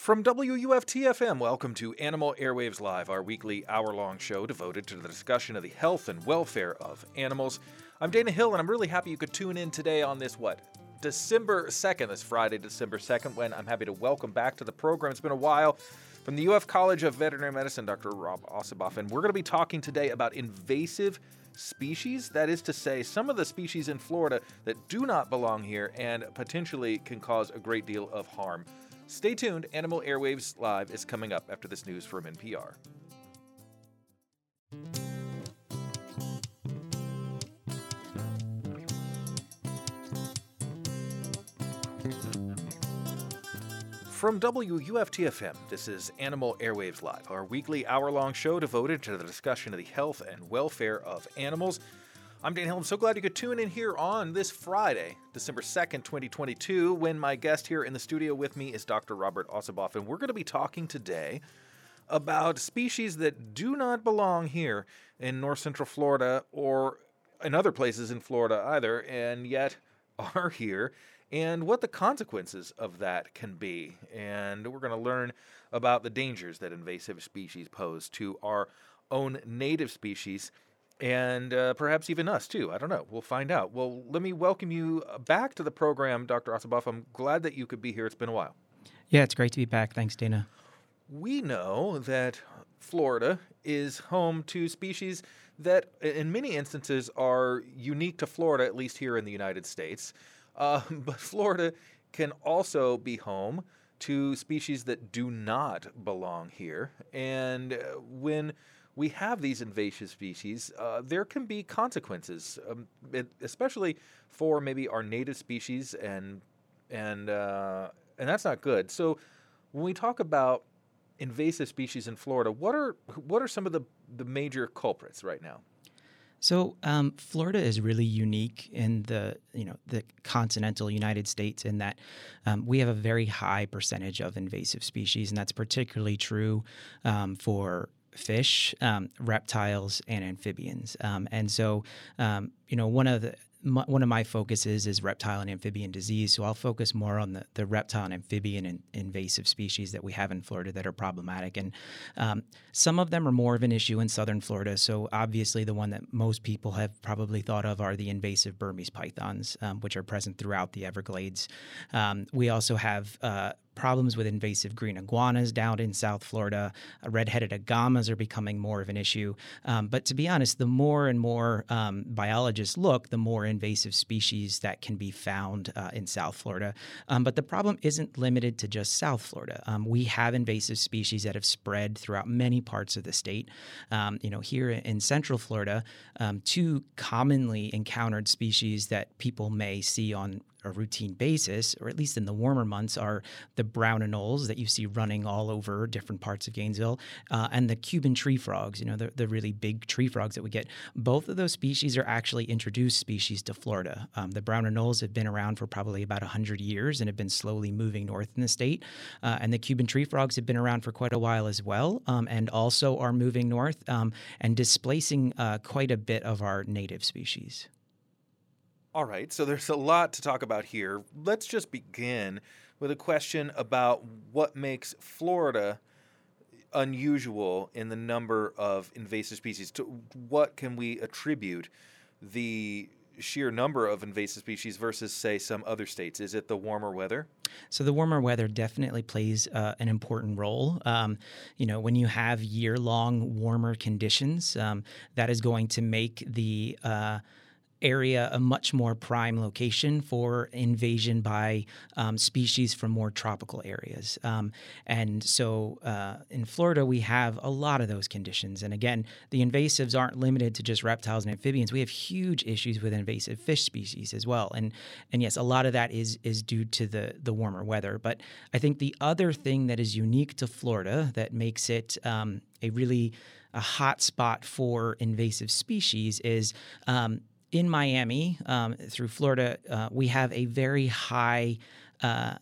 From WUFT-FM, welcome to Animal Airwaves Live, our weekly hour-long show devoted to the discussion of the health and welfare of animals. I'm Dana Hill, and I'm really happy you could tune in today on this, what, December 2nd, this Friday, December 2nd, when I'm happy to welcome back to the program. It's been a while. From the UF College of Veterinary Medicine, Dr. Rob Ossiboff, and we're going to be talking today about invasive species. That is to say, some of the species in Florida that do not belong here and potentially can cause a great deal of harm. Stay tuned. Animal Airwaves Live is coming up after this news from NPR. From WUFT-FM, this is Animal Airwaves Live, our weekly hour-long show devoted to the discussion of the health and welfare of animals. I'm Dan Hill. I'm so glad you could tune in here on this Friday, December 2nd, 2022, when my guest here in the studio with me is Dr. Robert Ossiboff, and we're going to be talking today about species that do not belong here in north central Florida or in other places in Florida either, and yet are here and what the consequences of that can be. And we're going to learn about the dangers that invasive species pose to our own native species and uh, perhaps even us too. I don't know. We'll find out. Well, let me welcome you back to the program, Dr. Ossiboff. I'm glad that you could be here. It's been a while. Yeah, it's great to be back. Thanks, Dana. We know that Florida is home to species that, in many instances, are unique to Florida, at least here in the United States. Uh, but Florida can also be home to species that do not belong here. And uh, when we have these invasive species, uh, there can be consequences, um, it, especially for maybe our native species, and and uh, and that's not good. So when we talk about invasive species in Florida, what are what are some of the the major culprits right now? So um, Florida is really unique in the you know the continental United States in that um, we have a very high percentage of invasive species, and that's particularly true um, for fish, um, reptiles, and amphibians. Um, and so um, you know one of the my, one of my focuses is reptile and amphibian disease. So I'll focus more on the, the reptile and amphibian invasive species that we have in Florida that are problematic. And um, some of them are more of an issue in southern Florida. So obviously, the one that most people have probably thought of are the invasive Burmese pythons, um, which are present throughout the Everglades. Um, we also have uh, problems with invasive green iguanas down in South Florida. Uh, red-headed agamas are becoming more of an issue. Um, but to be honest, the more and more um, biologists look, the more invasive species that can be found uh, in South Florida. Um, but the problem isn't limited to just South Florida. Um, we have invasive species that have spread throughout many parts of the state. Um, you know, here in Central Florida, um, two commonly encountered species that people may see on a routine basis, or at least in the warmer months, are the brown anoles that you see running all over different parts of Gainesville, uh, and the Cuban tree frogs. You know, the, the really big tree frogs that we get. Both of those species are actually introduced species to Florida. Um, the brown anoles have been around for probably about 100 years and have been slowly moving north in the state. Uh, and the Cuban tree frogs have been around for quite a while as well, um, and also are moving north um, and displacing uh, quite a bit of our native species. All right, so there's a lot to talk about here. Let's just begin with a question about what makes Florida unusual in the number of invasive species. To what can we attribute the sheer number of invasive species versus, say, some other states? Is it the warmer weather? So the warmer weather definitely plays uh, an important role. Um, you know, when you have year-long warmer conditions, um, that is going to make the uh, area a much more prime location for invasion by um, species from more tropical areas. Um, and so uh, in Florida, we have a lot of those conditions. And again, the invasives aren't limited to just reptiles and amphibians. We have huge issues with invasive fish species as well. And and yes, a lot of that is is due to the the warmer weather. But I think the other thing that is unique to Florida that makes it um, a really a hot spot for invasive species is um, in Miami um, through Florida, uh, we have a very high. Uh,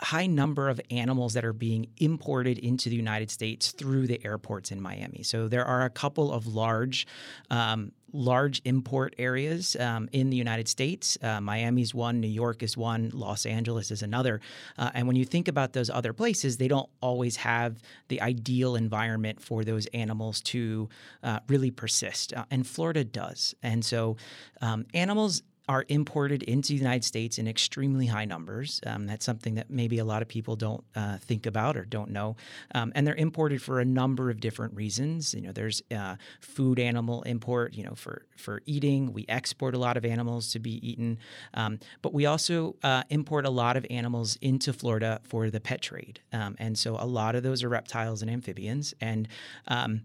high number of animals that are being imported into the United States through the airports in Miami. So there are a couple of large um, large import areas um, in the United States. Uh, Miami's one, New York is one, Los Angeles is another. Uh, and when you think about those other places, they don't always have the ideal environment for those animals to uh, really persist. Uh, and Florida does. And so um, animals are imported into the United States in extremely high numbers. Um, that's something that maybe a lot of people don't uh, think about or don't know. Um, and they're imported for a number of different reasons. You know, there's uh, food animal import. You know, for for eating, we export a lot of animals to be eaten, um, but we also uh, import a lot of animals into Florida for the pet trade. Um, and so a lot of those are reptiles and amphibians. And um,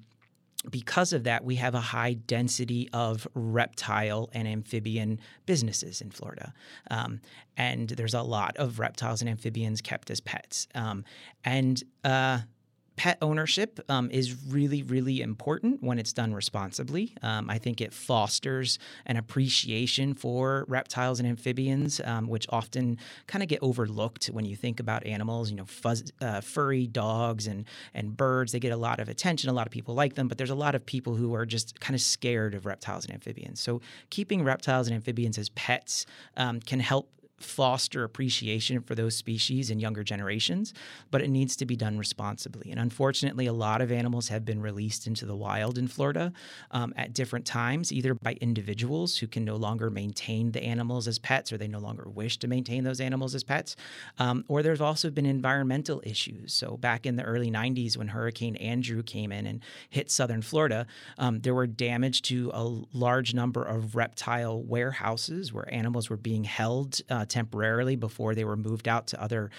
because of that, we have a high density of reptile and amphibian businesses in Florida. Um, and there's a lot of reptiles and amphibians kept as pets. Um, and uh, pet ownership um, is really, really important when it's done responsibly. Um, I think it fosters an appreciation for reptiles and amphibians, um, which often kind of get overlooked when you think about animals. You know, fuzz, uh, furry dogs and and birds they get a lot of attention. A lot of people like them, but there's a lot of people who are just kind of scared of reptiles and amphibians. So keeping reptiles and amphibians as pets um, can help foster appreciation for those species in younger generations, but it needs to be done responsibly. And unfortunately, a lot of animals have been released into the wild in Florida um, at different times, either by individuals who can no longer maintain the animals as pets or they no longer wish to maintain those animals as pets, um, or there's also been environmental issues. So back in the early 90s, when Hurricane Andrew came in and hit southern Florida, um, there were damage to a large number of reptile warehouses where animals were being held. Uh, temporarily before they were moved out to other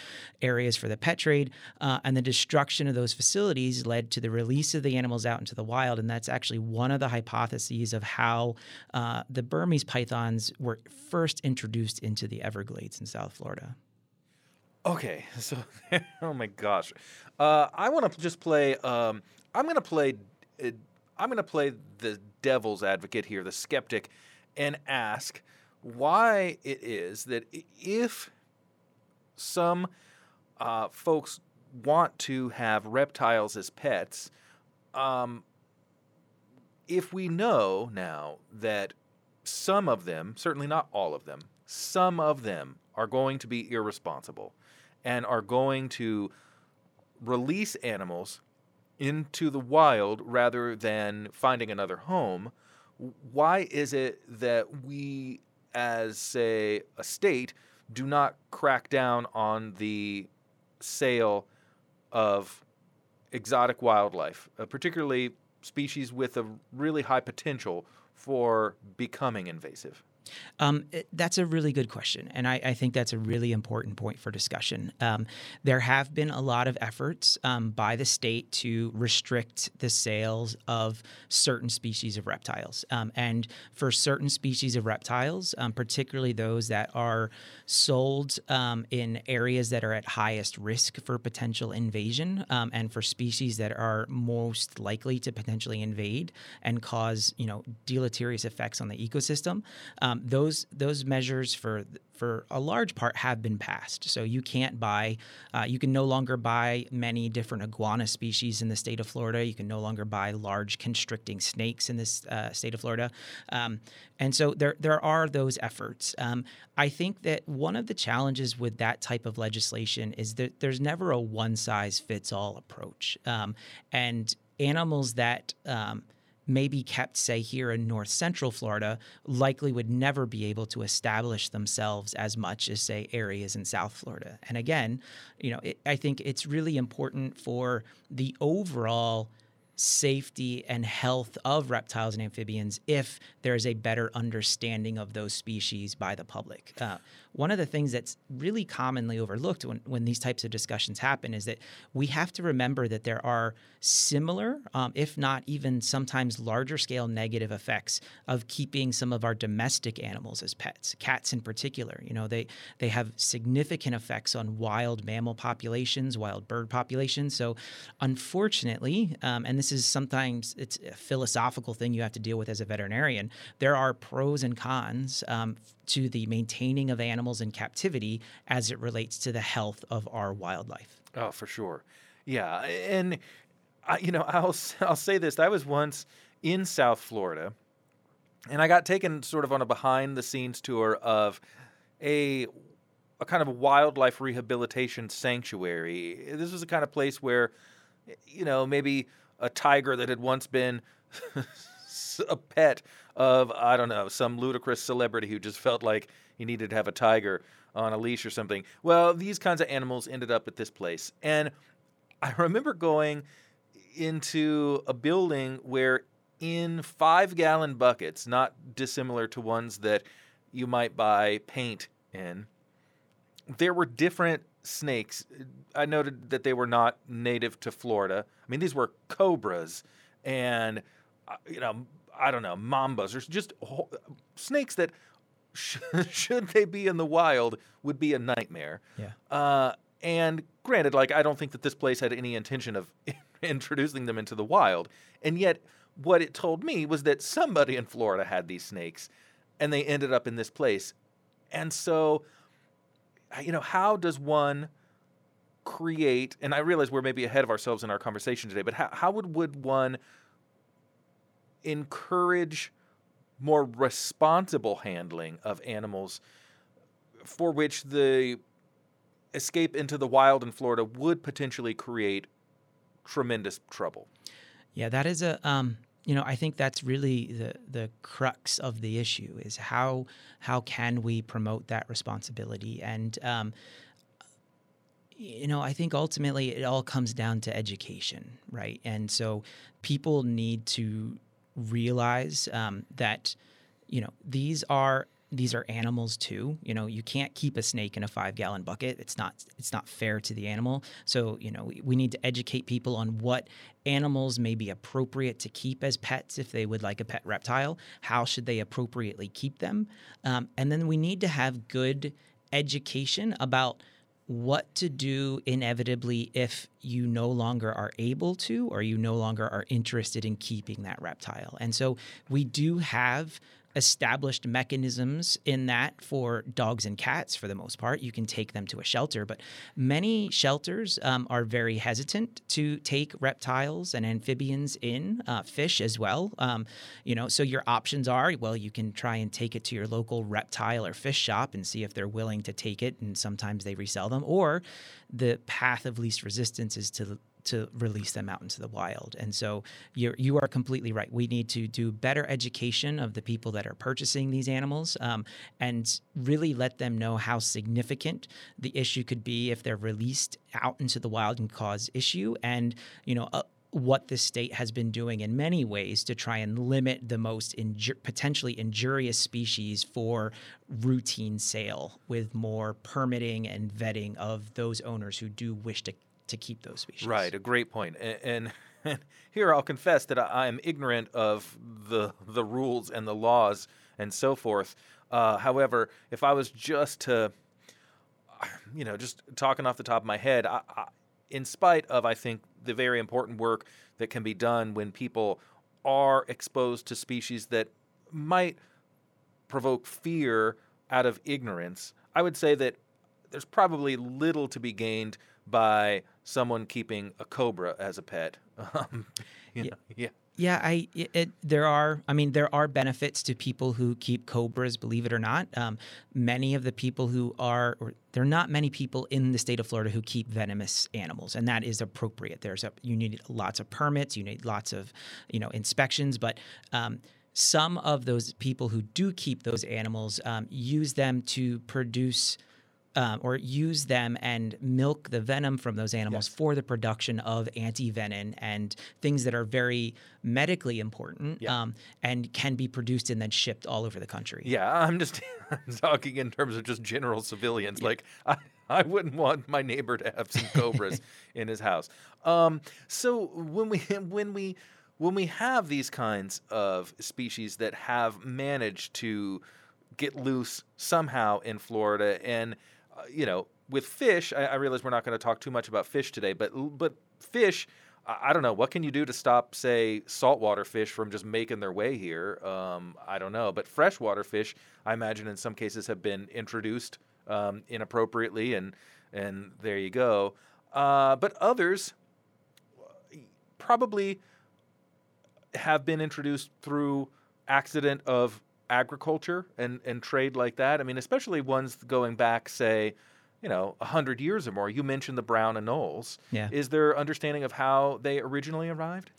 areas for the pet trade. Uh, and the destruction of those facilities led to the release of the animals out into the wild. And that's actually one of the hypotheses of how uh, the Burmese pythons were first introduced into the Everglades in South Florida. Okay, so oh my gosh, uh, I want to just play. Um, I'm going to play. Uh, I'm going to play the devil's advocate here, the skeptic, and ask why it is that if some uh, folks want to have reptiles as pets, um, if we know now that some of them, certainly not all of them, some of them are going to be irresponsible and are going to release animals into the wild rather than finding another home, why is it that we as, say, a state, do not crack down on the sale of exotic wildlife, uh, particularly species with a really high potential for becoming invasive? Um, that's a really good question, and I, I, think that's a really important point for discussion. Um, there have been a lot of efforts um, by the state to restrict the sales of certain species of reptiles, um, and for certain species of reptiles, um, particularly those that are sold um, in areas that are at highest risk for potential invasion, and for species that are most likely to potentially invade and cause, you know, deleterious effects on the ecosystem. Um, um, those those measures for for a large part have been passed. So you can't buy, uh, you can no longer buy many different iguana species in the state of Florida. You can no longer buy large constricting snakes in this uh, state of Florida. Um, and so there there are those efforts. Um, I think that one of the challenges with that type of legislation is that there's never a one size fits all approach. Um, and animals that um, may be kept, say, here in north central Florida, likely would never be able to establish themselves as much as, say, areas in South Florida. And again, you know, it, I think it's really important for the overall safety and health of reptiles and amphibians if there is a better understanding of those species by the public. Uh, one of the things that's really commonly overlooked when, when these types of discussions happen is that we have to remember that there are similar, um, if not even sometimes larger scale negative effects of keeping some of our domestic animals as pets, cats in particular. You know, they, they have significant effects on wild mammal populations, wild bird populations. So, unfortunately, um, and this is sometimes it's a philosophical thing you have to deal with as a veterinarian, there are pros and cons um, to the maintaining of animals in captivity as it relates to the health of our wildlife. Oh, for sure. Yeah, and I, you know, I'll I'll say this: I was once in South Florida, and I got taken sort of on a behind the scenes tour of a a kind of wildlife rehabilitation sanctuary. This was the kind of place where, you know, maybe a tiger that had once been a pet of I don't know some ludicrous celebrity who just felt like he needed to have a tiger on a leash or something. Well, these kinds of animals ended up at this place, and I remember going into a building where in five gallon buckets, not dissimilar to ones that you might buy paint in, there were different snakes. I noted that they were not native to Florida. I mean, these were cobras and, uh, you know, I don't know, mambas or just snakes that, should they be in the wild, would be a nightmare. Yeah. Uh, and granted, like, I don't think that this place had any intention of introducing them into the wild. And yet, what it told me was that somebody in Florida had these snakes and they ended up in this place. And so, you know, how does one create, and I realize we're maybe ahead of ourselves in our conversation today, but how, how would, would one encourage more responsible handling of animals for which the escape into the wild in Florida would potentially create tremendous trouble? Yeah, that is a um, you know, I think that's really the the crux of the issue is how how can we promote that responsibility and um, you know, I think ultimately it all comes down to education, right? And so people need to realize um, that you know these are these are animals too. You know, you can't keep a snake in a five gallon bucket. It's not it's not fair to the animal. So, you know, we, we need to educate people on what animals may be appropriate to keep as pets if they would like a pet reptile. How should they appropriately keep them? Um, and then we need to have good education about what to do inevitably if you no longer are able to or you no longer are interested in keeping that reptile. And so we do have established mechanisms in that for dogs and cats for the most part. You can take them to a shelter, but many shelters um, are very hesitant to take reptiles and amphibians in, uh, fish as well. Um, you know, so your options are well, you can try and take it to your local reptile or fish shop and see if they're willing to take it, and sometimes they resell them, or the path of least resistance is to to release them out into the wild. And so you you are completely right. We need to do better education of the people that are purchasing these animals, um, and really let them know how significant the issue could be if they're released out into the wild and cause issue. And you know. Uh, what the state has been doing in many ways to try and limit the most potentially injurious species for routine sale with more permitting and vetting of those owners who do wish to to keep those species. Right, a great point. And, and here I'll confess that I am ignorant of the the rules and the laws and so forth. Uh, however, if I was just to, you know, just talking off the top of my head, I, I, in spite of I think the very important work that can be done when people are exposed to species that might provoke fear out of ignorance, I would say that there's probably little to be gained by someone keeping a cobra as a pet. Um, you know, yeah. yeah. Yeah, I it, there are. I mean, there are benefits to people who keep cobras. Believe it or not, um, many of the people who are, or there are not many people in the state of Florida who keep venomous animals, and that is appropriate. There's a you need lots of permits, you need lots of you know inspections, but. Um, some of those people who do keep those animals um, use them to produce um, or use them and milk the venom from those animals yes. for the production of anti-venom and things that are very medically important yeah. um, and can be produced and then shipped all over the country. Yeah, I'm just talking in terms of just general civilians. Yeah. Like I, I wouldn't want my neighbor to have some cobras in his house. Um, so when we when we when we have these kinds of species that have managed to get loose somehow in Florida and uh, you know, with fish, I, I realize we're not going to talk too much about fish today, but but fish, I, I, don't know. What can you do to stop, say, saltwater fish from just making their way here? Um, I don't know. But freshwater fish, I imagine in some cases have been introduced um, inappropriately, and and there you go. Uh, but others probably have been introduced through accident of agriculture and, and trade like that? I mean, especially ones going back, say, you know, 100 years or more. You mentioned the brown anoles. Yeah. Is there understanding of how they originally arrived?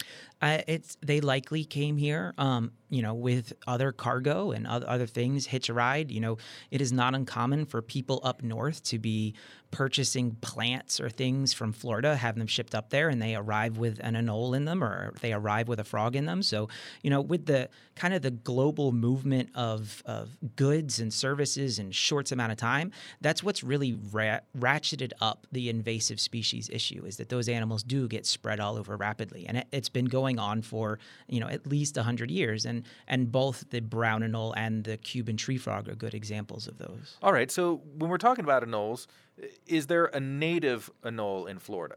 It's they likely came here, um, you know, with other cargo and other, things, hitch a ride. You know, it is not uncommon for people up north to be purchasing plants or things from Florida, having them shipped up there, and they arrive with an anole in them or they arrive with a frog in them. So, you know, with the kind of the global movement of, of goods and services in short amount of time, that's what's really ra- ratcheted up the invasive species issue is that those animals do get spread all over rapidly. And it, it's been going going on for you know at least 100 years. And and both the brown anole and the cuban tree frog are good examples of those. All right. So when we're talking about anoles is there a native anole in florida?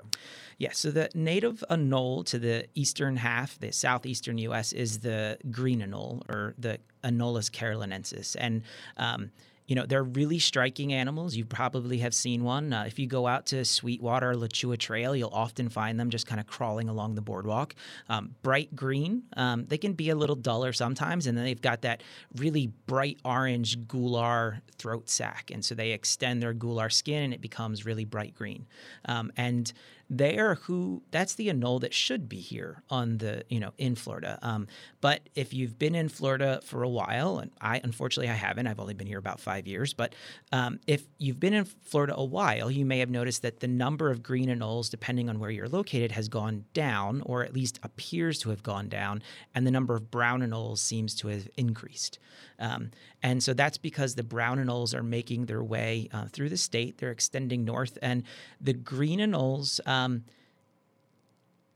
Yeah. So the native anole to the eastern half the southeastern us is the green anole or the anolis carolinensis. And um, you know, they're really striking animals. You probably have seen one. Uh, if you go out to Sweetwater La Chua Trail, you'll often find them just kind of crawling along the boardwalk. Um, bright green. Um, they can be a little duller sometimes, and then they've got that really bright orange gular throat sac, and so they extend their gular skin, and it becomes really bright green. Um, and they are who that's the anole that should be here on the you know in Florida. Um, but if you've been in Florida for a while, and I unfortunately I haven't, I've only been here about five years. But um, if you've been in Florida a while, you may have noticed that the number of green anoles, depending on where you're located, has gone down, or at least appears to have gone down, and the number of brown anoles seems to have increased. Um, and so that's because the brown anoles are making their way uh, through the state. They're extending north, and the green anoles. Um,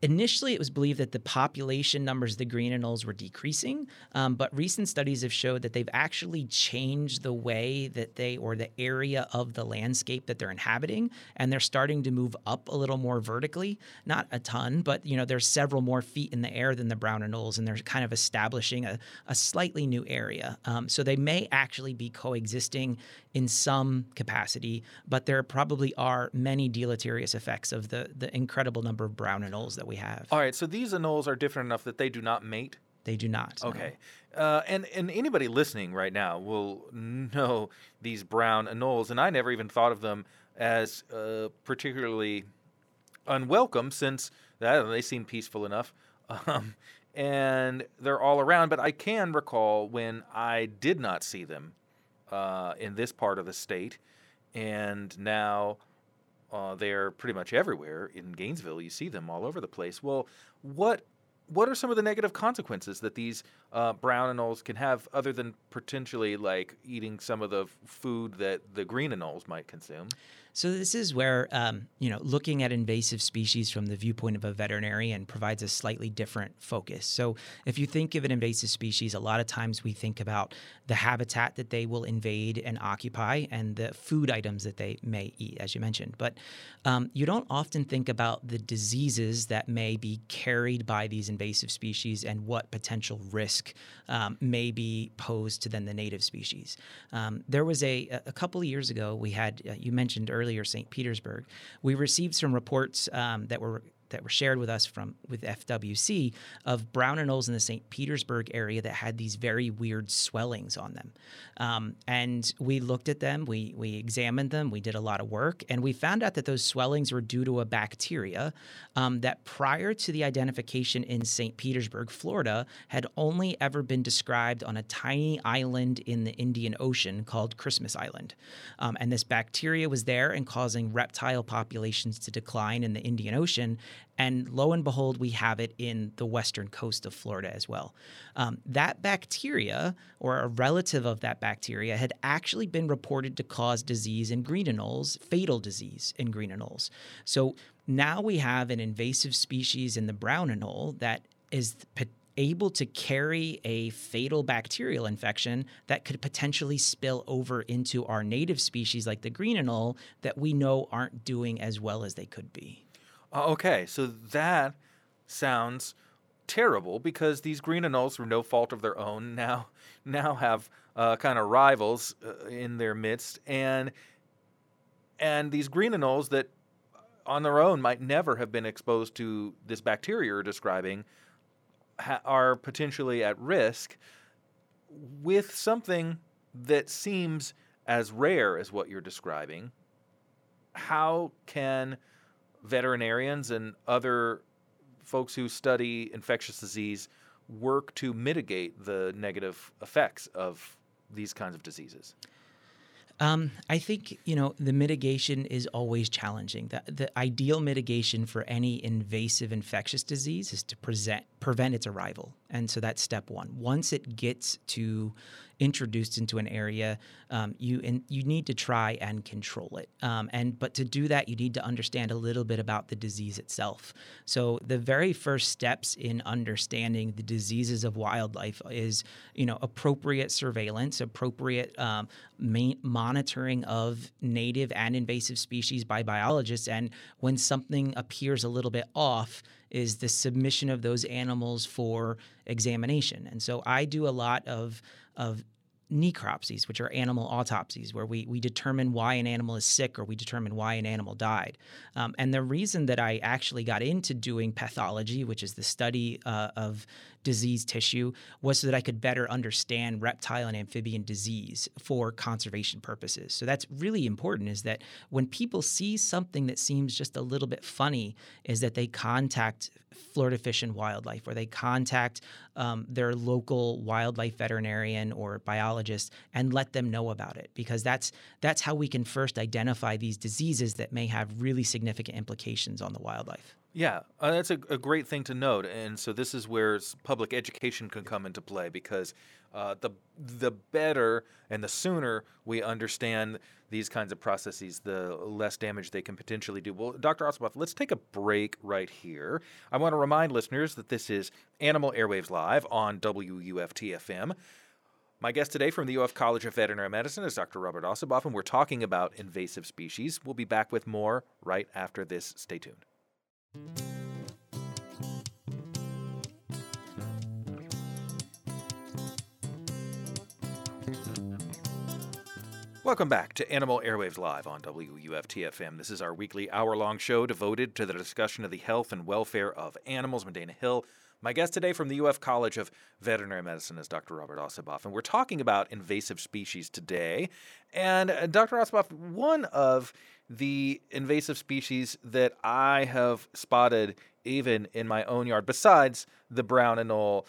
Initially, it was believed that the population numbers of the green anoles were decreasing, um, but recent studies have showed that they've actually changed the way that they or the area of the landscape that they're inhabiting, and they're starting to move up a little more vertically. Not a ton, but you know there's several more feet in the air than the brown anoles, and they're kind of establishing a, a slightly new area. Um, so they may actually be coexisting in some capacity, but there probably are many deleterious effects of the the incredible number of brown anoles that we have. All right, so these anoles are different enough that they do not mate. They do not. Okay, no. uh, and and anybody listening right now will know these brown anoles, and I never even thought of them as uh, particularly unwelcome since they seem peaceful enough. Um, and they're all around, but I can recall when I did not see them uh, in this part of the state, and now uh, they're pretty much everywhere in Gainesville. You see them all over the place. Well, what what are some of the negative consequences that these uh, brown anoles can have, other than potentially like eating some of the food that the green anoles might consume? So this is where um, you know looking at invasive species from the viewpoint of a veterinarian provides a slightly different focus. So if you think of an invasive species, a lot of times we think about the habitat that they will invade and occupy, and the food items that they may eat, as you mentioned. But um, you don't often think about the diseases that may be carried by these invasive species and what potential risk um, may be posed to then the native species. Um, there was a a couple of years ago we had uh, you mentioned earlier earlier, St. Petersburg, we received some reports um, that were that were shared with us from with FWC of brown anoles in the St. Petersburg area that had these very weird swellings on them. Um, and we looked at them, we we examined them, we did a lot of work, and we found out that those swellings were due to a bacteria um, that prior to the identification in St. Petersburg, Florida, had only ever been described on a tiny island in the Indian Ocean called Christmas Island. Um, and this bacteria was there and causing reptile populations to decline in the Indian Ocean and lo and behold, we have it in the western coast of Florida as well. Um, that bacteria, or a relative of that bacteria, had actually been reported to cause disease in green anoles, fatal disease in green anoles. So now we have an invasive species in the brown anole that is able to carry a fatal bacterial infection that could potentially spill over into our native species like the green anole that we know aren't doing as well as they could be. Uh, okay, so that sounds terrible because these green anoles, through no fault of their own, now now have uh, kind of rivals uh, in their midst, and and these green anoles that on their own might never have been exposed to this bacteria you're describing ha- are potentially at risk. with something that seems as rare as what you're describing, how can veterinarians and other folks who study infectious disease work to mitigate the negative effects of these kinds of diseases? Um, I think you know the mitigation is always challenging. The, the ideal mitigation for any invasive infectious disease is to present, prevent its arrival, and so that's step one. Once it gets to introduced into an area, um, you and you need to try and control it. Um, and but to do that, you need to understand a little bit about the disease itself. So the very first steps in understanding the diseases of wildlife is you know appropriate surveillance, appropriate um, monitoring of native and invasive species by biologists, and when something appears a little bit off is the submission of those animals for examination. And so I do a lot of of necropsies, which are animal autopsies, where we, we determine why an animal is sick or we determine why an animal died. Um, and the reason that I actually got into doing pathology, which is the study uh, of diseased tissue was so that I could better understand reptile and amphibian disease for conservation purposes. So that's really important is that when people see something that seems just a little bit funny, is that they contact Florida Fish and Wildlife or they contact um, their local wildlife veterinarian or biologist and let them know about it because that's that's how we can first identify these diseases that may have really significant implications on the wildlife. Yeah, uh, that's a, a, great thing to note, and so this is where public education can come into play because uh, the the better and the sooner we understand these kinds of processes, the less damage they can potentially do. Well, Dr. Ossiboff, let's take a break right here. I want to remind listeners that this is Animal Airwaves Live on WUFT FM. My guest today from the UF College of Veterinary Medicine is Dr. Robert Ossiboff, and we're talking about invasive species. We'll be back with more right after this. Stay tuned. Welcome back to Animal Airwaves Live on WUFT FM. This is our weekly hour long show devoted to the discussion of the health and welfare of animals. I'm Dana Hill. My guest today from the UF College of Veterinary Medicine is Dr. Robert Ossiboff, and we're talking about invasive species today. And uh, Dr. Ossiboff, one of the invasive species that I have spotted even in my own yard, besides the brown anole,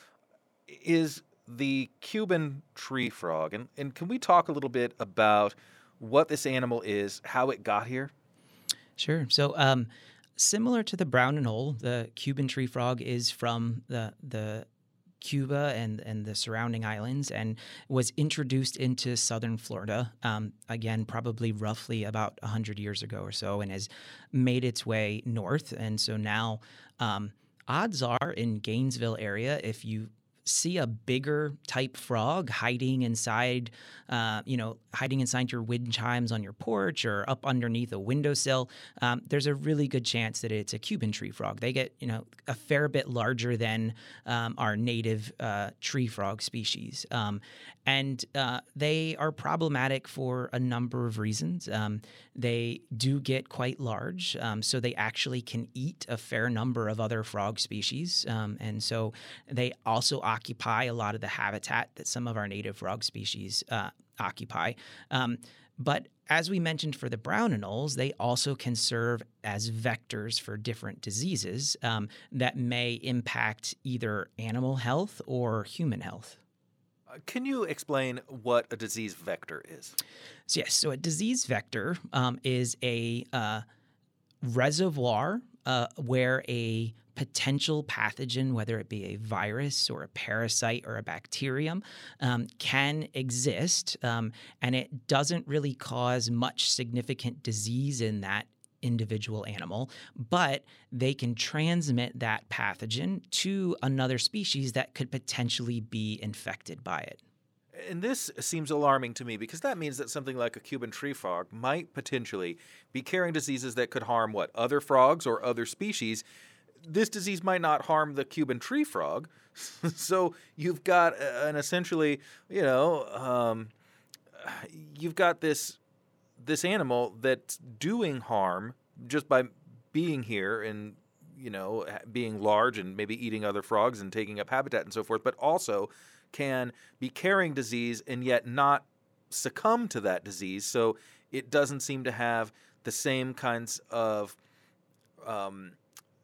is the Cuban tree frog. And, and can we talk a little bit about what this animal is, how it got here? Sure. So, um, similar to the brown anole, the Cuban tree frog is from the the Cuba and, and the surrounding islands and was introduced into southern Florida, um, again, probably roughly about 100 years ago or so, and has made its way north. And so now, um, odds are in Gainesville area, if you see a bigger type frog hiding inside, uh, you know, hiding inside your wind chimes on your porch or up underneath a windowsill, um, there's a really good chance that it's a Cuban tree frog. They get, you know, a fair bit larger than um, our native uh, tree frog species. Um, and uh, they are problematic for a number of reasons. Um, they do get quite large, um, so they actually can eat a fair number of other frog species. Um, and so they also occupy a lot of the habitat that some of our native frog species uh, occupy. Um, but as we mentioned for the brown anoles, they also can serve as vectors for different diseases um, that may impact either animal health or human health. Uh, can you explain what a disease vector is? So, yes, so a disease vector um, is a uh, reservoir uh, where a potential pathogen, whether it be a virus or a parasite or a bacterium, um, can exist. Um, and it doesn't really cause much significant disease in that individual animal, but they can transmit that pathogen to another species that could potentially be infected by it. And this seems alarming to me because that means that something like a Cuban tree frog might potentially be carrying diseases that could harm what? Other frogs or other species this disease might not harm the Cuban tree frog. so you've got an essentially, you know, um, you've got this this animal that's doing harm just by being here and you know being large and maybe eating other frogs and taking up habitat and so forth, but also can be carrying disease and yet not succumb to that disease. So it doesn't seem to have the same kinds of um,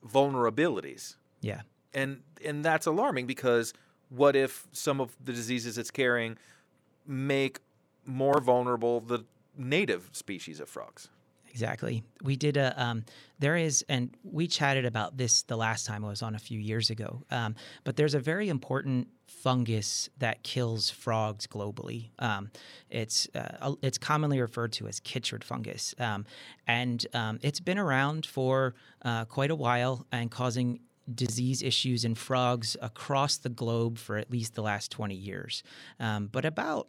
vulnerabilities. Yeah. And and that's alarming because what if some of the diseases it's carrying make more vulnerable the native species of frogs? Exactly. We did a, um, there is, and we chatted about this the last time I was on a few years ago, um, but there's a very important fungus that kills frogs globally. Um, it's, uh, it's commonly referred to as chytrid fungus. Um, and um, it's been around for uh, quite a while and causing disease issues in frogs across the globe for at least the last 20 years. Um, but about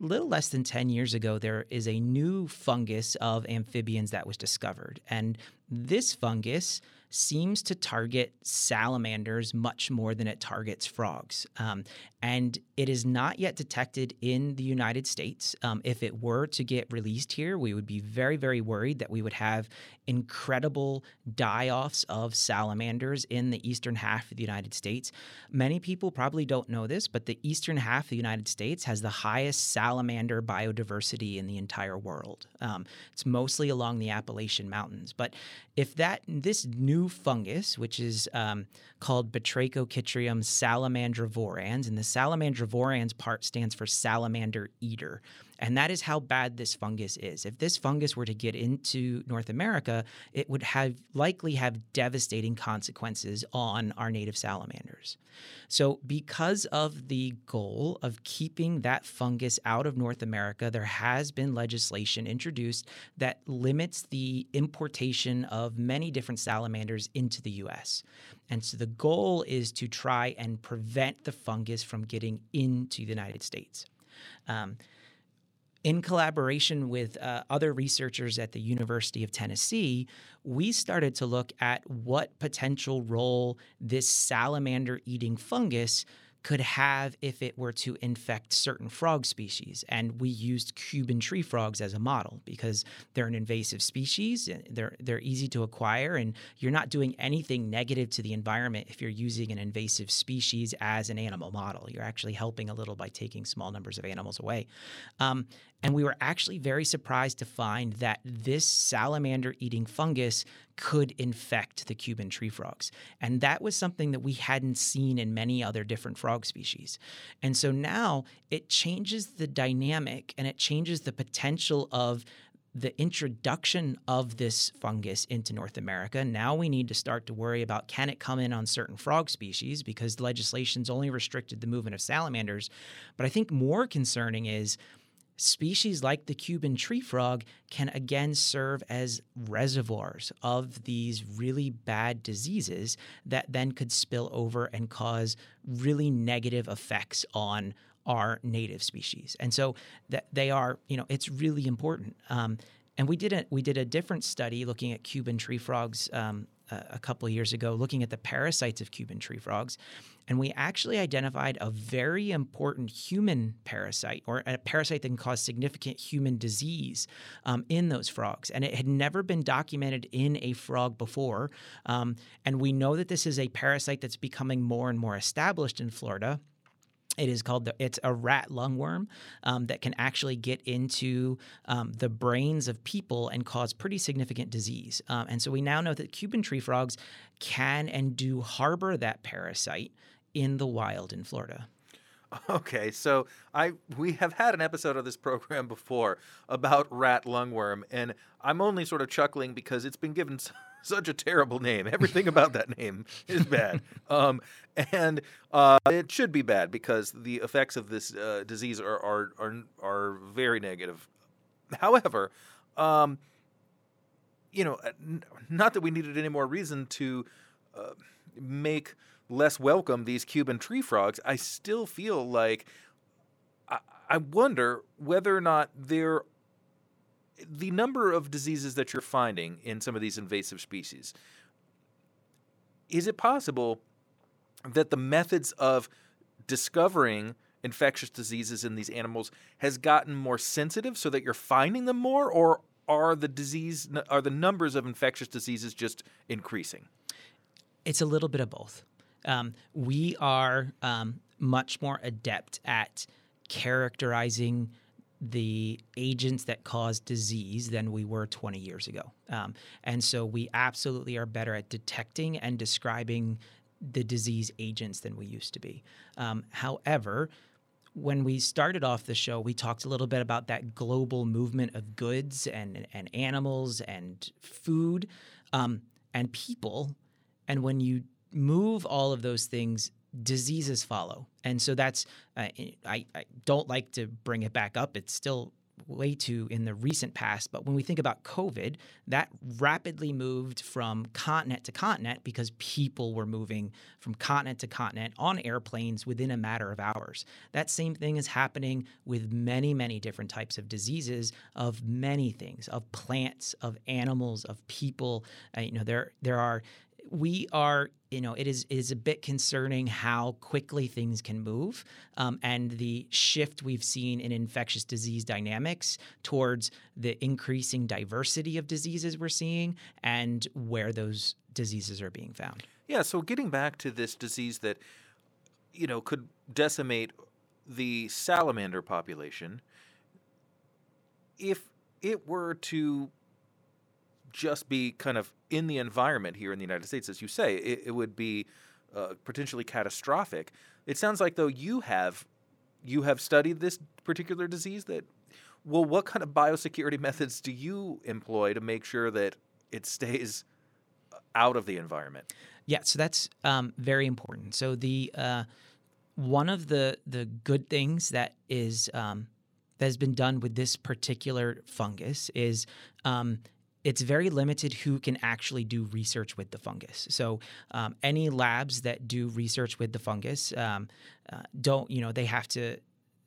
little less than 10 years ago, there is a new fungus of amphibians that was discovered. And this fungus seems to target salamanders much more than it targets frogs. Um, and it is not yet detected in the United States. Um, if it were to get released here, we would be very, very worried that we would have incredible die offs of salamanders in the eastern half of the United States. Many people probably don't know this, but the eastern half of the United States has the highest salamander biodiversity in the entire world. Um, it's mostly along the Appalachian Mountains. But if that this new fungus, which is um, called Batrachochytrium salamandrivorans, and the salamandrivorans part stands for salamander eater. And that is how bad this fungus is. If this fungus were to get into North America, it would have likely have devastating consequences on our native salamanders. So, because of the goal of keeping that fungus out of North America, there has been legislation introduced that limits the importation of many different salamanders into the US. And so the goal is to try and prevent the fungus from getting into the United States. Um, in collaboration with uh, other researchers at the University of Tennessee, we started to look at what potential role this salamander eating fungus could have if it were to infect certain frog species. And we used Cuban tree frogs as a model because they're an invasive species. They're they're easy to acquire, and you're not doing anything negative to the environment if you're using an invasive species as an animal model. You're actually helping a little by taking small numbers of animals away. Um, and we were actually very surprised to find that this salamander eating fungus could infect the Cuban tree frogs. And that was something that we hadn't seen in many other different frog species. And so now it changes the dynamic and it changes the potential of the introduction of this fungus into North America. Now we need to start to worry about can it come in on certain frog species because the legislation's only restricted the movement of salamanders. But I think more concerning is species like the Cuban tree frog can again serve as reservoirs of these really bad diseases that then could spill over and cause really negative effects on our native species. And so that they are, you know, it's really important. Um, and we did a we did a different study looking at Cuban tree frogs um, a couple of years ago, looking at the parasites of Cuban tree frogs, and we actually identified a very important human parasite or a parasite that can cause significant human disease um, in those frogs. And it had never been documented in a frog before. Um, and we know that this is a parasite that's becoming more and more established in Florida. It is called the, it's a rat lungworm um, that can actually get into um, the brains of people and cause pretty significant disease. Um, and so we now know that Cuban tree frogs can and do harbor that parasite in the wild in Florida. Okay, so I we have had an episode of this program before about rat lungworm, and I'm only sort of chuckling because it's been given such a terrible name. Everything about that name is bad, um, and uh, it should be bad because the effects of this uh, disease are, are are are very negative. However, um, you know, not that we needed any more reason to uh, make less welcome these Cuban tree frogs, I still feel like I, I wonder whether or not there the number of diseases that you're finding in some of these invasive species is it possible that the methods of discovering infectious diseases in these animals has gotten more sensitive so that you're finding them more or are the disease are the numbers of infectious diseases just increasing? It's a little bit of both um, we are um, much more adept at characterizing the agents that cause disease than we were 20 years ago. Um, and so we absolutely are better at detecting and describing the disease agents than we used to be. Um, however, when we started off the show, we talked a little bit about that global movement of goods and, and animals and food um, and people. And when you move all of those things diseases follow. And so that's, uh, I, I don't like to bring it back up. It's still way too in the recent past. But when we think about COVID, that rapidly moved from continent to continent because people were moving from continent to continent on airplanes within a matter of hours. That same thing is happening with many, many different types of diseases of many things, of plants, of animals, of people. Uh, you know, there there are we are you know it is it is a bit concerning how quickly things can move um, and the shift we've seen in infectious disease dynamics towards the increasing diversity of diseases we're seeing and where those diseases are being found. Yeah so getting back to this disease that you know could decimate the salamander population if it were to just be kind of in the environment here in the United States, as you say, it, it would be uh, potentially catastrophic. It sounds like though you have you have studied this particular disease. That well, what kind of biosecurity methods do you employ to make sure that it stays uh, out of the environment? Yeah, so that's um, very important. So the uh, one of the the good things that is um, that has been done with this particular fungus is um, it's very limited who can actually do research with the fungus. So um, any labs that do research with the fungus um, uh, don't, you know, they have to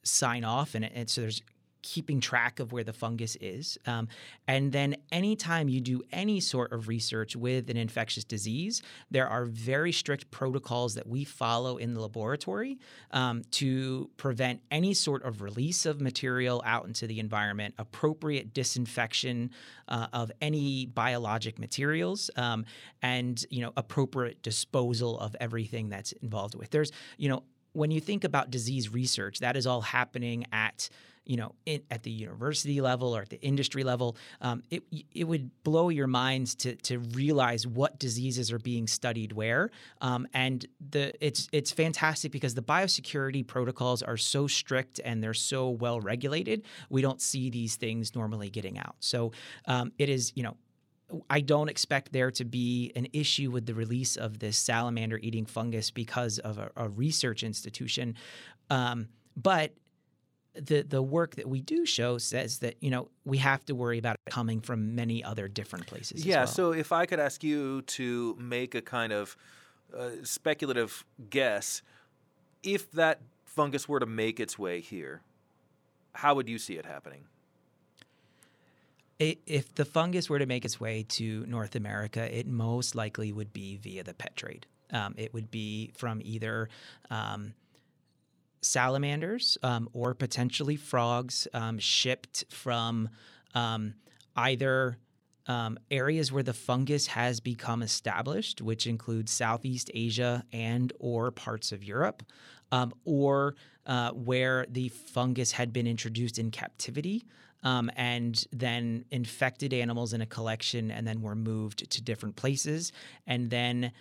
sign off, and, and so there's keeping track of where the fungus is. Um, and then, anytime you do any sort of research with an infectious disease, there are very strict protocols that we follow in the laboratory um, to prevent any sort of release of material out into the environment, appropriate disinfection uh, of any biologic materials, um, and you know appropriate disposal of everything that's involved with. There's you know when you think about disease research, that is all happening at you know, in, at the university level or at the industry level, um, it it would blow your minds to to realize what diseases are being studied where. Um, and the it's it's fantastic because the biosecurity protocols are so strict and they're so well regulated. We don't see these things normally getting out. So um, it is you know I don't expect there to be an issue with the release of this salamander eating fungus because of a, a research institution. Um, but the the work that we do show says that you know we have to worry about it coming from many other different places. Yeah. Well. So if I could ask you to make a kind of uh, speculative guess, if that fungus were to make its way here, how would you see it happening? If the fungus were to make its way to North America, it most likely would be via the pet trade. Um, it would be from either um, salamanders um, or potentially frogs um, shipped from um, either um, areas where the fungus has become established, which includes Southeast Asia and or parts of Europe, or uh, where the fungus had been introduced in captivity. Um, and then infected animals in a collection, and then were moved to different places. And then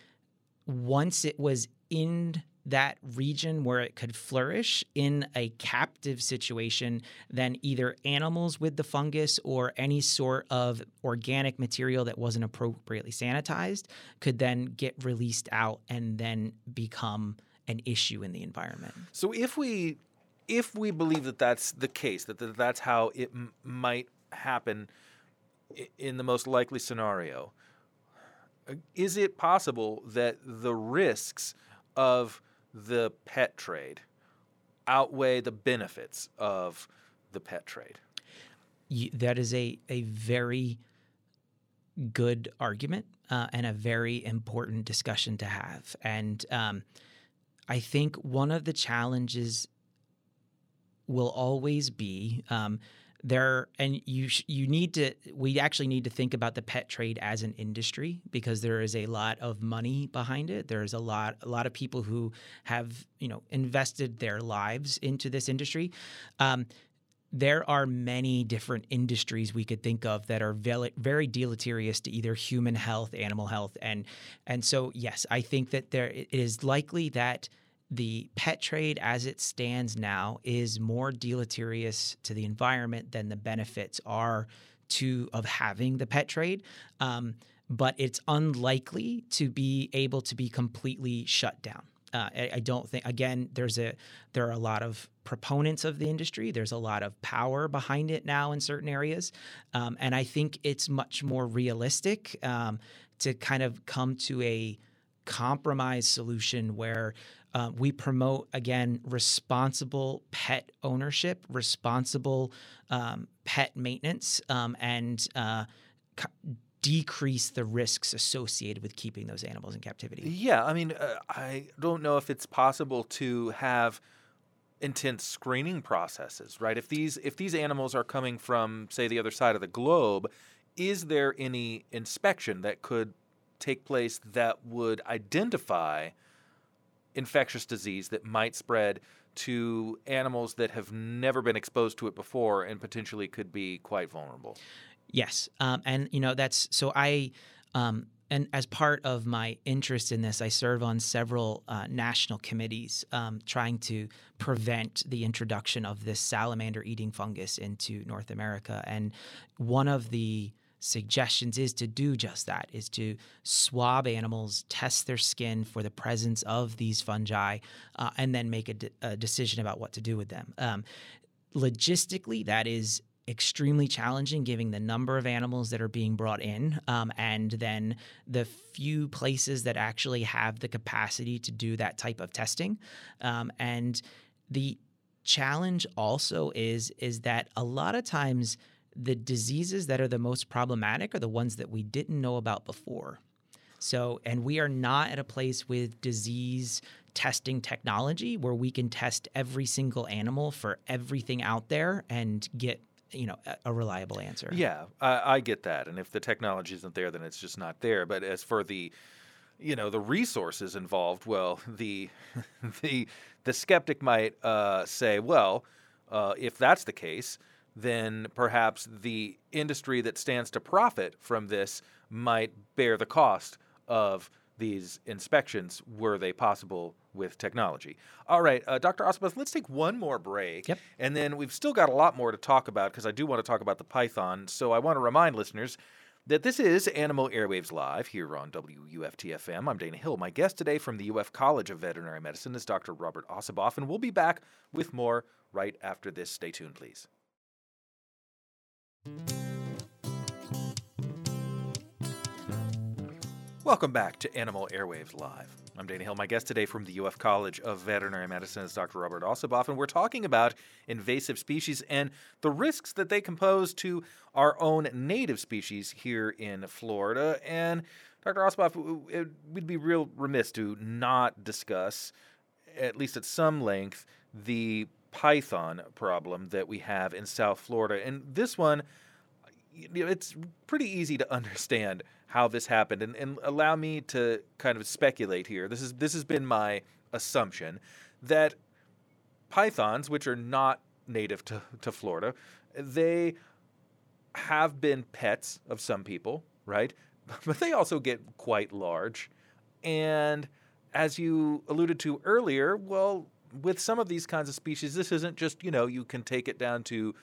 once it was in that region where it could flourish in a captive situation, then either animals with the fungus or any sort of organic material that wasn't appropriately sanitized could then get released out and then become an issue in the environment. So if we if we believe that that's the case, that that's how it m- might happen in the most likely scenario, uh, is it possible that the risks of the pet trade outweigh the benefits of the pet trade? that is a, a very good argument uh, and a very important discussion to have. And um, I think one of the challenges will always be um, there and you you need to we actually need to think about the pet trade as an industry because there is a lot of money behind it. There's a lot a lot of people who have you know invested their lives into this industry. Um, there are many different industries we could think of that are very deleterious to either human health, animal health, and and so yes, I think that there it is likely that the pet trade as it stands now is more deleterious to the environment than the benefits are to of having the pet trade. Um, but it's unlikely to be able to be completely shut down. Uh, I, I, don't think again there's a there are a lot of proponents of the industry. There's a lot of power behind it now in certain areas, um, and I think it's much more realistic um, to kind of come to a compromise solution where uh, we promote again responsible pet ownership, responsible um, pet maintenance, um, and uh, decrease the risks associated with keeping those animals in captivity. Yeah, I mean, uh, I don't know if it's possible to have intense screening processes, right? If these if these animals are coming from say the other side of the globe, is there any inspection that could take place that would identify infectious disease that might spread to animals that have never been exposed to it before and potentially could be quite vulnerable. Yes, um, and you know that's so I. Um, and as part of my interest in this, I serve on several uh, national committees um, trying to prevent the introduction of this salamander eating fungus into North America. And one of the suggestions is to do just that is to swab animals test their skin for the presence of these fungi uh, and then make a, de- a, decision about what to do with them. Um, logistically that is extremely challenging given the number of animals that are being brought in um, and then the few places that actually have the capacity to do that type of testing. Um, and the challenge also is is that a lot of times the diseases that are the most problematic are the ones that we didn't know about before. So, and we are not at a place with disease testing technology where we can test every single animal for everything out there and get you know a, reliable answer. Yeah, I, I, get that. And if the technology isn't there, then it's just not there. But as for the you know the resources involved, well, the the the skeptic might uh, say, well, uh, if that's the case, then perhaps the industry that stands to profit from this might bear the cost of these inspections were they possible with technology. All right, uh, Dr. Ossiboff, let's take one more break. Yep. And then we've still got a lot more to talk about because I do want to talk about the Python. So I want to remind listeners that this is Animal Airwaves Live here on WUFTFM. I'm Dana Hill. My guest today from the UF College of Veterinary Medicine is Dr. Robert Ossiboff, and we'll be back with more right after this. Stay tuned, please. Welcome back to Animal Airwaves Live. I'm Dana Hill. My guest today from the UF College of Veterinary Medicine is Dr. Robert Ossiboff, and we're talking about invasive species and the risks that they compose to our own native species here in Florida. And Dr. Ossiboff, we'd be real remiss to not discuss, at least at some length, the python problem that we have in South Florida. And this one, it's pretty easy to understand how this happened. And, and allow me to kind of speculate here. This is this has been my assumption that pythons, which are not native to, to Florida, they have been pets of some people, right? But they also get quite large. And as you alluded to earlier, well, with some of these kinds of species, this isn't just, you know, you can take it down to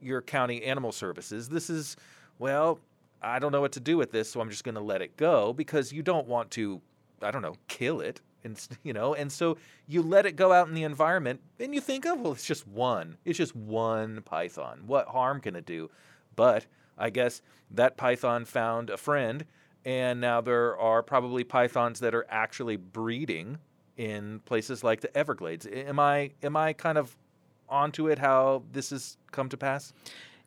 your county animal services. This is, well, I don't know what to do with this, so I'm just going to let it go because you don't want to, I don't know, kill it. And, you know, and so you let it go out in the environment and you think, oh, well, it's just one. It's just one python. What harm can it do? But I guess that python found a friend, and now there are probably pythons that are actually breeding in places like the Everglades. Am I am I kind of onto it how this has come to pass?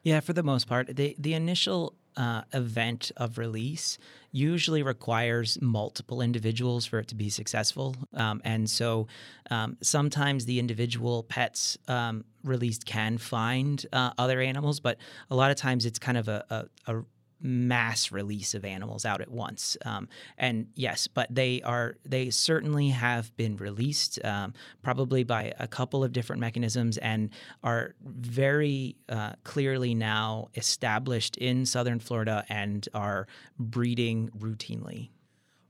Yeah, for the most part, the the initial uh, event of release usually requires multiple individuals for it to be successful. Um, and so um, sometimes the individual pets um, released can find uh, other animals, but a lot of times it's kind of a, a, a mass release of animals out at once. Um, and yes, but they are they certainly have been released, um, probably by a couple of different mechanisms, and are very uh, clearly now established in southern Florida and are breeding routinely.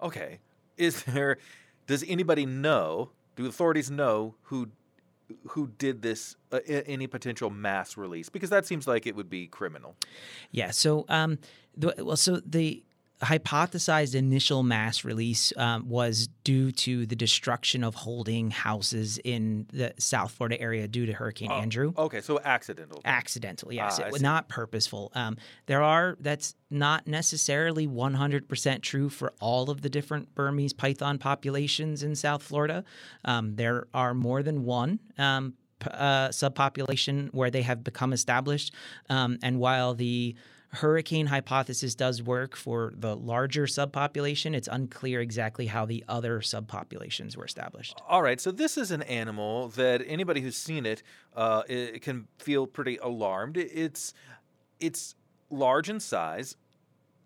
Okay, is there? Does anybody know? Do authorities know who who did this uh, any potential mass release because that seems like it would be criminal. Yeah so um the, well so the hypothesized initial mass release um, was due to the destruction of holding houses in the South Florida area due to Hurricane oh, Andrew. Okay, so accidental. Accidental, yes. Ah, it was not purposeful. Um, there are, that's not necessarily 100% true for all of the different Burmese python populations in South Florida. Um, there are more than one um, uh, subpopulation where they have become established. Um, and while the hurricane hypothesis does work for the larger subpopulation. It's unclear exactly how the other subpopulations were established. All right, so this is an animal that anybody who's seen it, uh, it can feel pretty alarmed. It's it's large in size,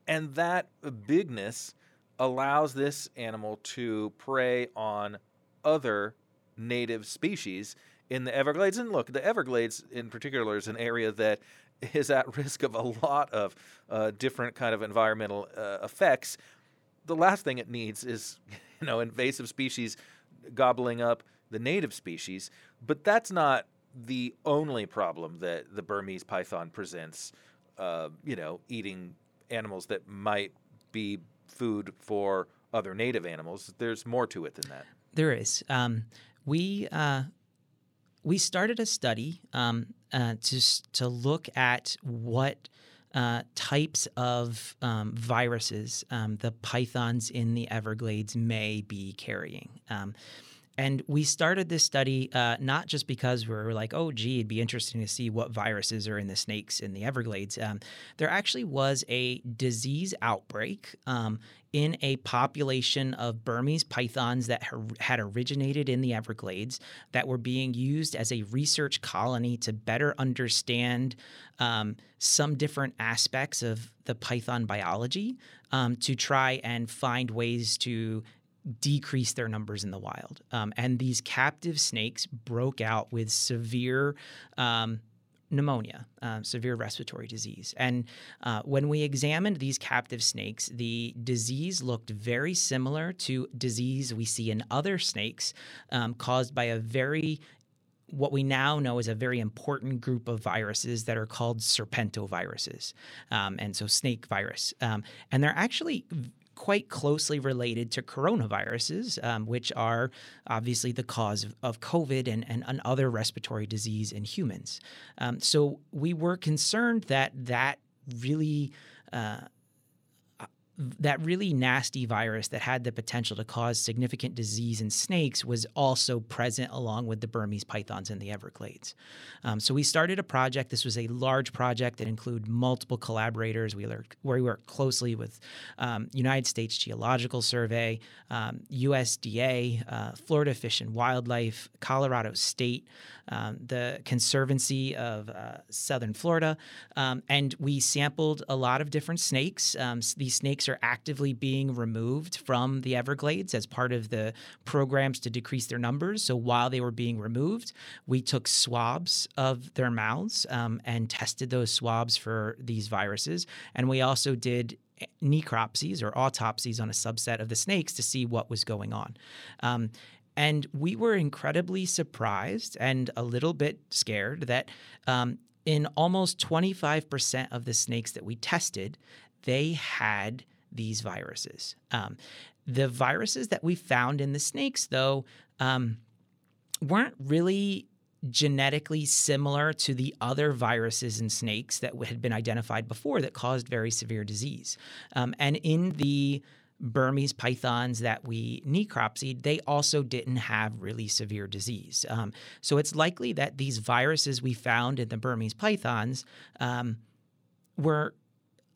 and that bigness allows this animal to prey on other native species in the Everglades. And look, the Everglades in particular is an area that is at risk of a lot of uh, different kind of environmental uh, effects. The last thing it needs is, you know, invasive species gobbling up the native species. But that's not the only problem that the Burmese python presents. Uh, you know, eating animals that might be food for other native animals. There's more to it than that. There is. Um, we uh, we started a study um, uh, to to look at what uh, types of um, viruses um, the pythons in the Everglades may be carrying. And we started this study uh, not just because we were like, oh, gee, it'd be interesting to see what viruses are in the snakes in the Everglades. Um, there actually was a disease outbreak um, in a population of Burmese pythons that had originated in the Everglades that were being used as a research colony to better understand um, some different aspects of the python biology um, to try and find ways to decrease their numbers in the wild. Um, and these captive snakes broke out with severe um, pneumonia, uh, severe respiratory disease. And uh, when we examined these captive snakes, the disease looked very similar to disease we see in other snakes um, caused by a very what we now know is a very important group of viruses that are called serpentoviruses, um, and so snake virus. Um, and they're actually quite closely related to coronaviruses, um, which are obviously the cause of, of COVID and, and, and, other respiratory disease in humans. Um, so we were concerned that that really uh, that really nasty virus that had the potential to cause significant disease in snakes was also present along with the Burmese pythons in the Everglades. Um, so we started a project. This was a large project that included multiple collaborators. We worked, we worked closely with um, United States Geological Survey, um, USDA, uh, Florida Fish and Wildlife, Colorado State, um, the Conservancy of uh, Southern Florida, um, and we sampled a lot of different snakes. Um, these snakes are actively being removed from the Everglades as part of the programs to decrease their numbers. So while they were being removed, we took swabs of their mouths um, and tested those swabs for these viruses. And we also did necropsies or autopsies on a subset of the snakes to see what was going on. Um, and we were incredibly surprised and a little bit scared that um, in almost 25% of the snakes that we tested, they had these viruses. Um, the viruses that we found in the snakes, though, um, weren't really genetically similar to the other viruses in snakes that had been identified before that caused very severe disease. Um, and in the Burmese pythons that we necropsied, they also didn't have really severe disease. Um, so it's likely that these viruses we found in the Burmese pythons um, were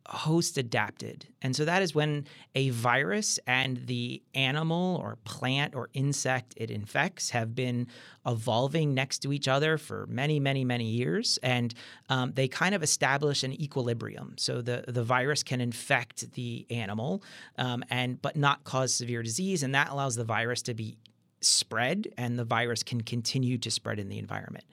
host adapted. And so that is when a virus and the animal or plant or insect it infects have been evolving next to each other for many, many, many years. And um, they kind of establish an equilibrium. So the, the virus can infect the animal um, and but not cause severe disease. And that allows the virus to be spread and the virus can continue to spread in the environment.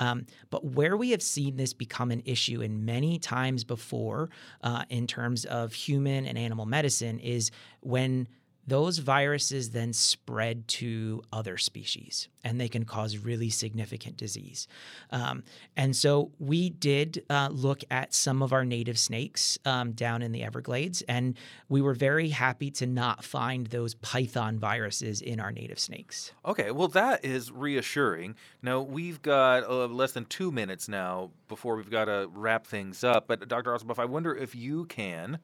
Um, but where we have seen this become an issue in many times before uh, in terms of human and animal medicine is when those viruses then spread to other species and they can cause really significant disease. Um, and so we did uh, look at some of our native snakes um, down in the Everglades, and we were very happy to not find those python viruses in our native snakes. Okay, well, that is reassuring. Now, we've got uh, less than two minutes now before we've got to wrap things up. But, Dr. Ossiboff, I wonder if you can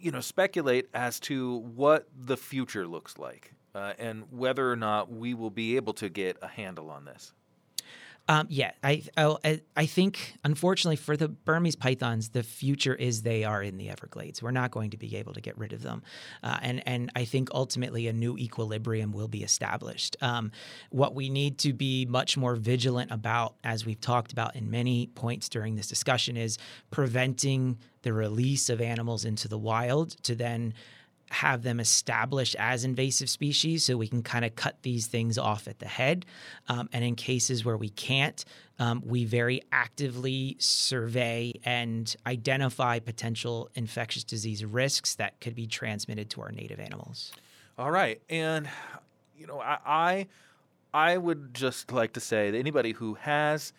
you know, speculate as to what the future looks like uh, and whether or not we will be able to get a handle on this. Um, yeah, I, I, I think unfortunately for the Burmese pythons, the future is they are in the Everglades. We're not going to be able to get rid of them, uh, and and I think ultimately a new equilibrium will be established. Um, what we need to be much more vigilant about, as we've talked about in many points during this discussion, is preventing the release of animals into the wild to then have them established as invasive species so we can kind of cut these things off at the head. Um, and in cases where we can't, um, we very actively survey and identify potential infectious disease risks that could be transmitted to our native animals. All right. And, you know, I, I, I would just like to say that anybody who has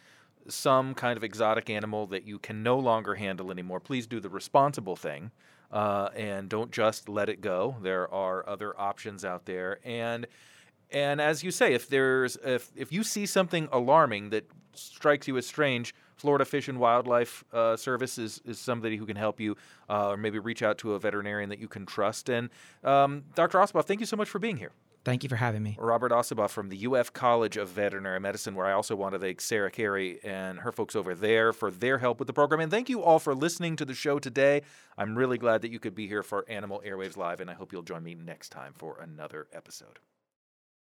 some kind of exotic animal that you can no longer handle anymore, please do the responsible thing uh, and don't just let it go. There are other options out there, and and as you say, if there's if if you see something alarming that strikes you as strange, Florida Fish and Wildlife uh, Service is, is somebody who can help you, uh, or maybe reach out to a veterinarian that you can trust. And um, Dr. Ossiboff, thank you so much for being here. Thank you for having me. Robert Ossiboff from the UF College of Veterinary Medicine, where I also want to thank Sarah Carey and her folks over there for their help with the program. And thank you all for listening to the show today. I'm really glad that you could be here for Animal Airwaves Live, and I hope you'll join me next time for another episode.